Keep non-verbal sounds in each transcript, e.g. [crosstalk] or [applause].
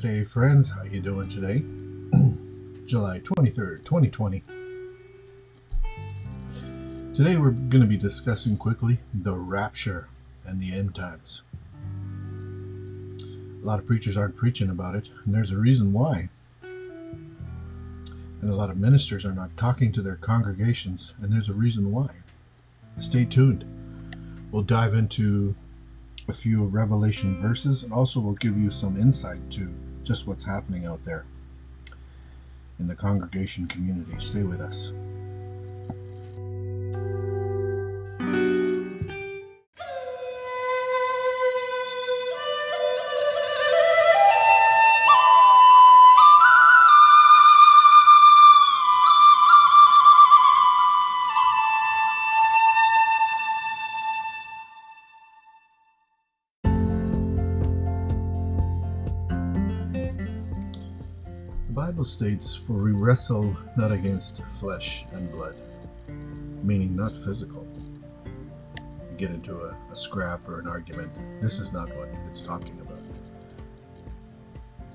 Today, friends. How you doing today? [clears throat] July 23rd, 2020. Today we're going to be discussing quickly the rapture and the end times. A lot of preachers aren't preaching about it, and there's a reason why. And a lot of ministers are not talking to their congregations, and there's a reason why. Stay tuned. We'll dive into a few Revelation verses, and also will give you some insight to just what's happening out there in the congregation community. Stay with us. Bible states, For we wrestle not against flesh and blood, meaning not physical. You get into a, a scrap or an argument. This is not what it's talking about.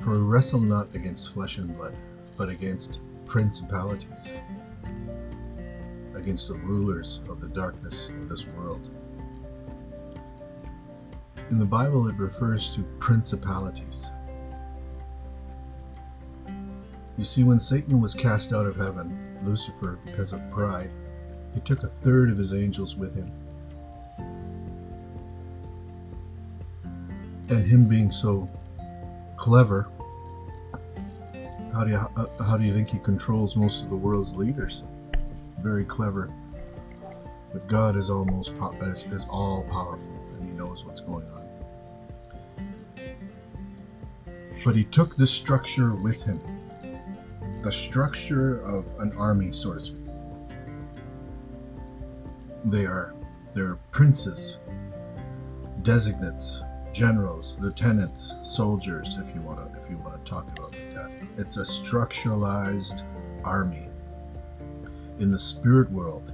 For we wrestle not against flesh and blood, but against principalities, against the rulers of the darkness of this world. In the Bible, it refers to principalities you see, when Satan was cast out of heaven, Lucifer, because of pride, he took a third of his angels with him. And him being so clever, how do you uh, how do you think he controls most of the world's leaders? Very clever. But God is almost is, is all powerful, and He knows what's going on. But He took this structure with Him the structure of an army, so to speak. They are they're princes, designates, generals, lieutenants, soldiers, if you want to if you want to talk about that. It's a structuralized army. In the spirit world,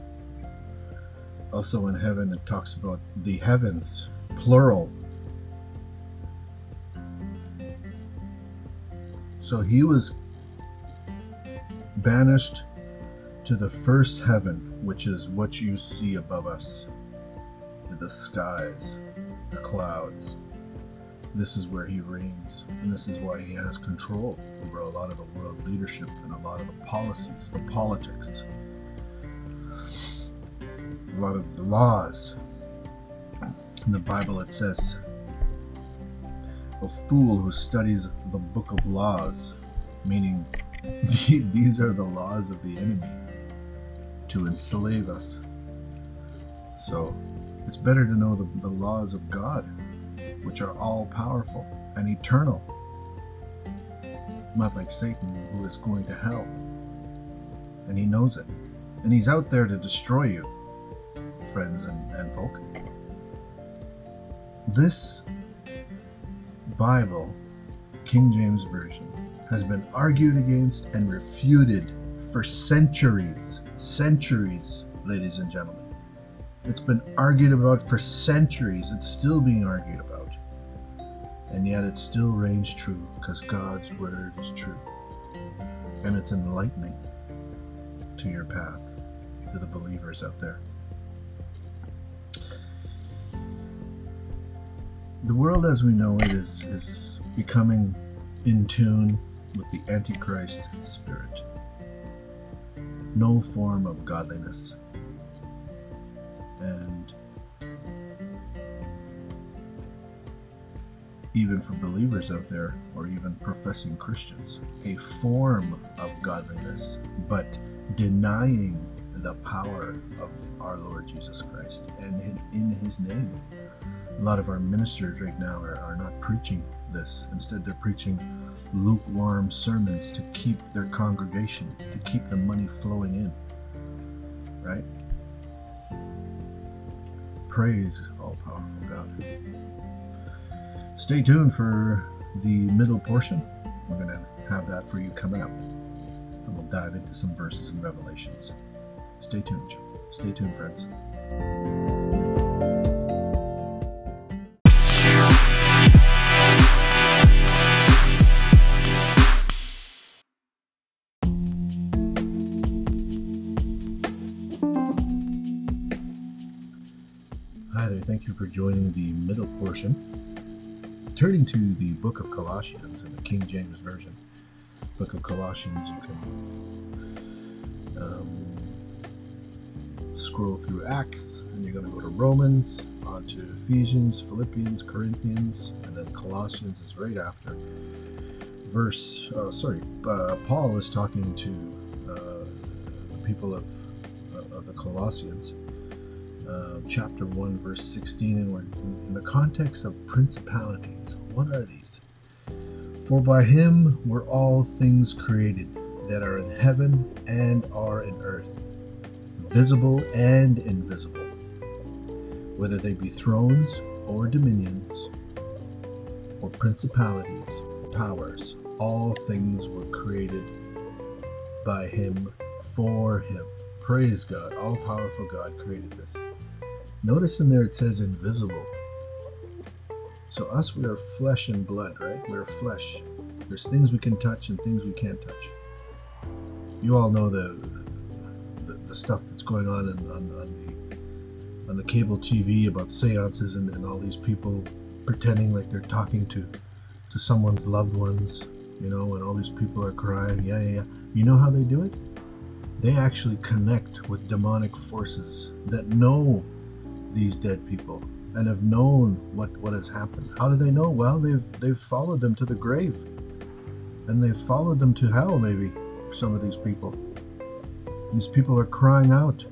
also in heaven, it talks about the heavens, plural. So he was banished to the first heaven, which is what you see above us the skies, the clouds. This is where he reigns, and this is why he has control over a lot of the world leadership and a lot of the policies, the politics, a lot of the laws. In the Bible, it says, A fool who studies the book of laws, meaning These are the laws of the enemy to enslave us. So it's better to know the, the laws of God, which are all powerful and eternal. Not like Satan, who is going to hell. And he knows it. And he's out there to destroy you, friends and, and folk. This Bible, King James Version, has been argued against and refuted for centuries. Centuries, ladies and gentlemen. It's been argued about for centuries. It's still being argued about. And yet it still reigns true because God's word is true. And it's enlightening to your path, to the believers out there. The world as we know it is, is becoming in tune with the Antichrist spirit. No form of godliness. And even for believers out there, or even professing Christians, a form of godliness, but denying the power of our Lord Jesus Christ and in His name. A lot of our ministers right now are, are not preaching this. Instead, they're preaching lukewarm sermons to keep their congregation, to keep the money flowing in. Right? Praise all powerful God. Stay tuned for the middle portion. We're going to have that for you coming up. And we'll dive into some verses and Revelations. Stay tuned. Stay tuned, friends. For joining the middle portion. Turning to the book of Colossians in the King James Version. Book of Colossians, you can um, scroll through Acts, and you're going to go to Romans, on to Ephesians, Philippians, Corinthians, and then Colossians is right after. Verse, uh, sorry, uh, Paul is talking to uh, the people of, of the Colossians uh, chapter 1, verse 16, and we're in the context of principalities. What are these? For by him were all things created that are in heaven and are in earth, visible and invisible, whether they be thrones or dominions or principalities, powers, all things were created by him for him. Praise God. All powerful God created this. Notice in there it says invisible. So, us, we are flesh and blood, right? We're flesh. There's things we can touch and things we can't touch. You all know the the, the stuff that's going on in, on, on, the on the cable TV about seances and, and all these people pretending like they're talking to to someone's loved ones, you know, and all these people are crying. Yeah, yeah, yeah. You know how they do it? They actually connect with demonic forces that know these dead people and have known what, what has happened. How do they know? Well, they've they've followed them to the grave. And they've followed them to hell, maybe, some of these people. These people are crying out,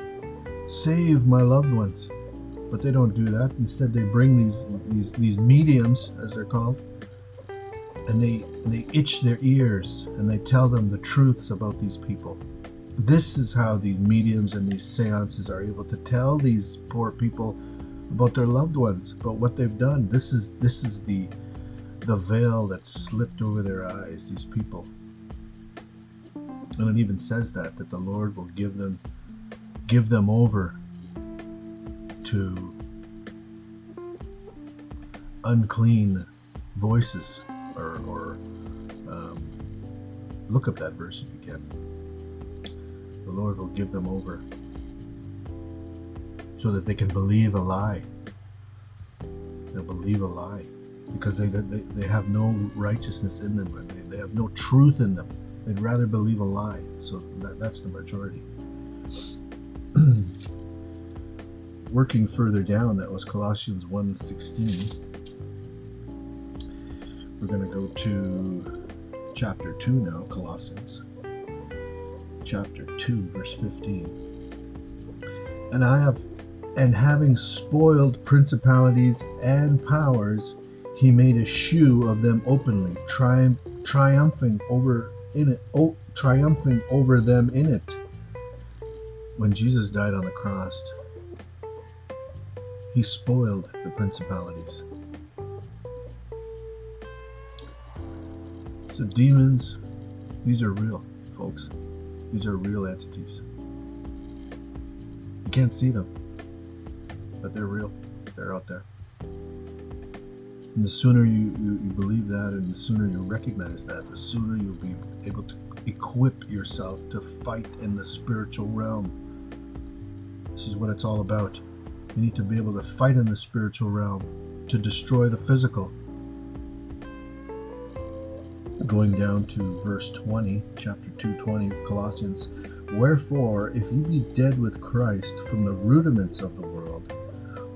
Save my loved ones. But they don't do that. Instead they bring these these these mediums, as they're called, and they they itch their ears and they tell them the truths about these people this is how these mediums and these seances are able to tell these poor people about their loved ones, about what they've done. This is this is the the veil that slipped over their eyes, these people. And it even says that that the Lord will give them give them over to unclean voices or, or um, look up that verse if you can the Lord will give them over so that they can believe a lie. They'll believe a lie because they, they, they have no righteousness in them, they, they have no truth in them. They'd rather believe a lie. So that, that's the majority. [clears throat] Working further down, that was Colossians 1:16. We're going to go to chapter 2 now, Colossians chapter 2, verse 15. And I have, and having spoiled principalities and powers, he made a shoe of them openly, triumph, triumphing over in it, oh, triumphing over them in it. When Jesus died on the cross, he spoiled the principalities. So demons, these are real, folks. These are real entities. You can't see them, but they're real. They're out there. And the sooner you, you, you, believe that and the sooner you recognize that, the sooner you'll be able to equip yourself to fight in the spiritual realm. This is what it's all about. You need to be able to fight in the spiritual realm to destroy the physical going down to verse 20, chapter 220, Colossians. Wherefore, if you be dead with Christ from the rudiments of the world,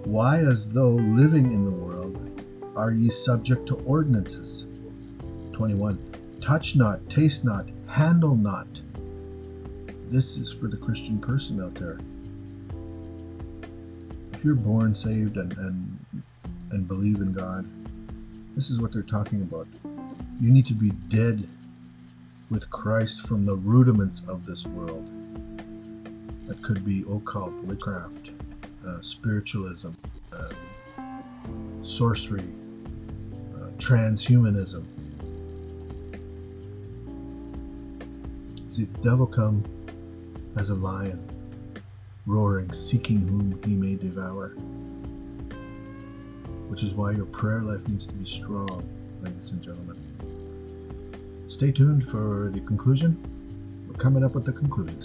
why, as though living in the world, are ye subject to ordinances? 21. Touch not, taste not, handle not. This is for the Christian person out there. If you're born saved and, and, and believe in God, this is what they're talking about. You need to be dead with Christ from the rudiments of this world. That could be occult, witchcraft, uh, spiritualism, uh, sorcery, uh, transhumanism. See, the devil come as a lion, roaring, seeking whom he may devour. Which is why your prayer life needs to be strong, ladies and gentlemen. Stay tuned for the conclusion. We're coming up with the conclusion.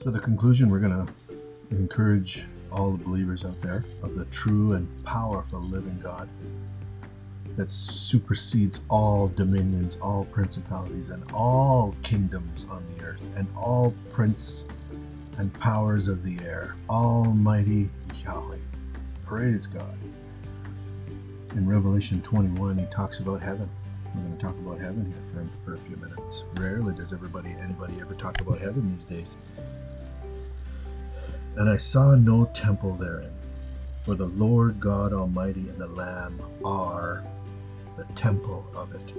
So the conclusion we're going to encourage all the believers out there of the true and powerful living God that supersedes all dominions, all principalities, and all kingdoms on the earth, and all prince and powers of the air. Almighty Yahweh. Praise God. In Revelation 21, he talks about heaven. We're going to talk about heaven here for, for a few minutes. Rarely does everybody, anybody ever talk about heaven these days. And I saw no temple therein, for the Lord God Almighty and the Lamb are the temple of it.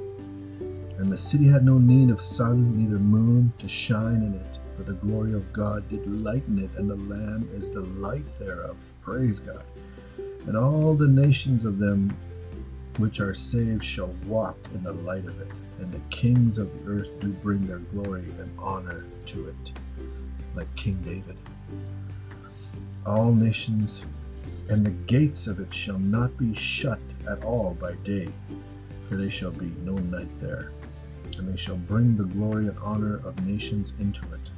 And the city had no need of sun, neither moon to shine in it, for the glory of God did lighten it, and the Lamb is the light thereof. Praise God. And all the nations of them which are saved shall walk in the light of it, and the kings of the earth do bring their glory and honor to it, like King David. All nations and the gates of it shall not be shut at all by day, for there shall be no night there. And they shall bring the glory and honor of nations into it.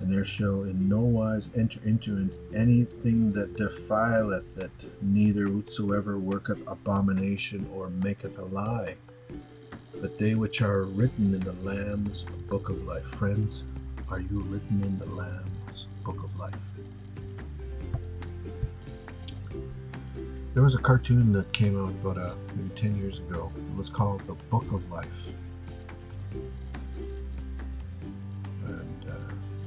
And there shall in no wise enter into it anything that defileth it, neither whatsoever worketh abomination or maketh a lie. But they which are written in the Lamb's book of life. Friends, are you written in the Lamb's book of life? There was a cartoon that came out about uh, maybe 10 years ago. It was called The Book of Life. And uh,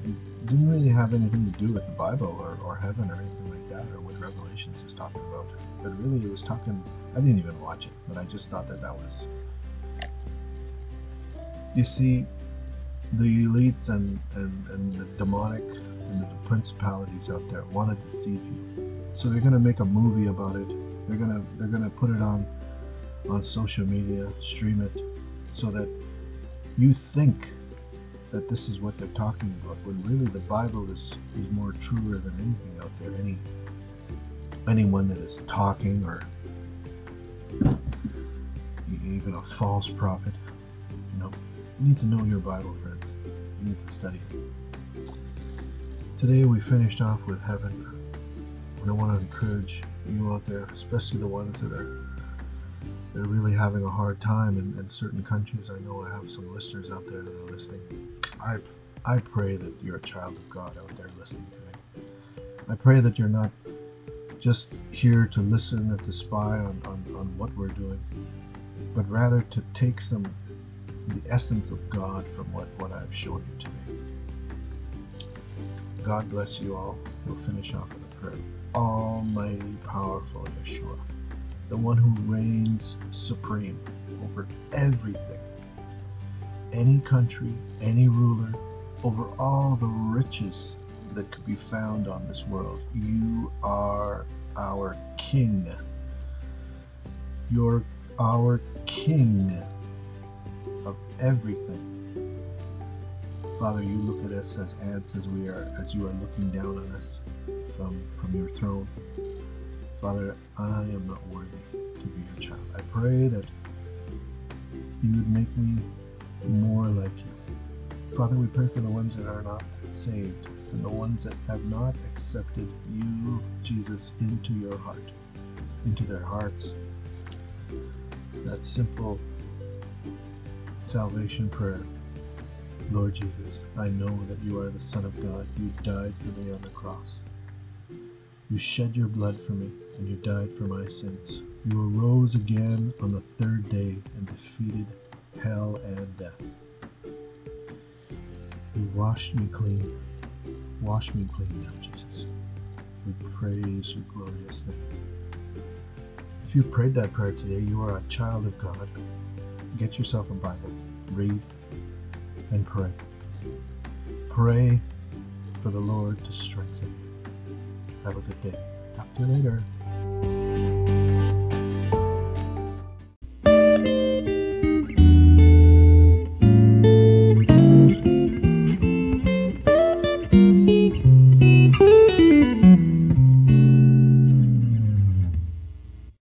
it didn't really have anything to do with the Bible or, or heaven or anything like that or what Revelations is talking about. But really, it was talking, I didn't even watch it, but I just thought that that was. You see, the elites and, and, and the demonic and the principalities out there want to deceive you so they're gonna make a movie about it. They're gonna they're gonna put it on on social media, stream it, so that you think that this is what they're talking about, when really the Bible is is more truer than anything out there. Any anyone that is talking or even a false prophet, you know, you need to know your Bible, friends. You need to study. Today we finished off with heaven and I want to encourage you out there, especially the ones that are they're really having a hard time in, in certain countries. I know I have some listeners out there that are listening. I I pray that you're a child of God out there listening today. I pray that you're not just here to listen and to spy on, on, on what we're doing, but rather to take some the essence of God from what, what I've shown you today. God bless you all. We'll finish off with a prayer. Almighty, powerful Yeshua, the one who reigns supreme over everything, any country, any ruler, over all the riches that could be found on this world. You are our King. You're our King of everything. Father, you look at us as ants as we are, as you are looking down on us from, from your throne. Father, I am not worthy to be your child. I pray that you would make me more like you. Father, we pray for the ones that are not saved and the ones that have not accepted you, Jesus, into your heart, into their hearts. That simple salvation prayer. Lord Jesus, I know that you are the Son of God. You died for me on the cross. You shed your blood for me, and you died for my sins. You arose again on the third day and defeated hell and death. You washed me clean. Wash me clean now, Jesus. We praise your glorious name. If you prayed that prayer today, you are a child of God. Get yourself a Bible, read, and pray. Pray for the Lord to strengthen you. Have a good day. Talk to you later.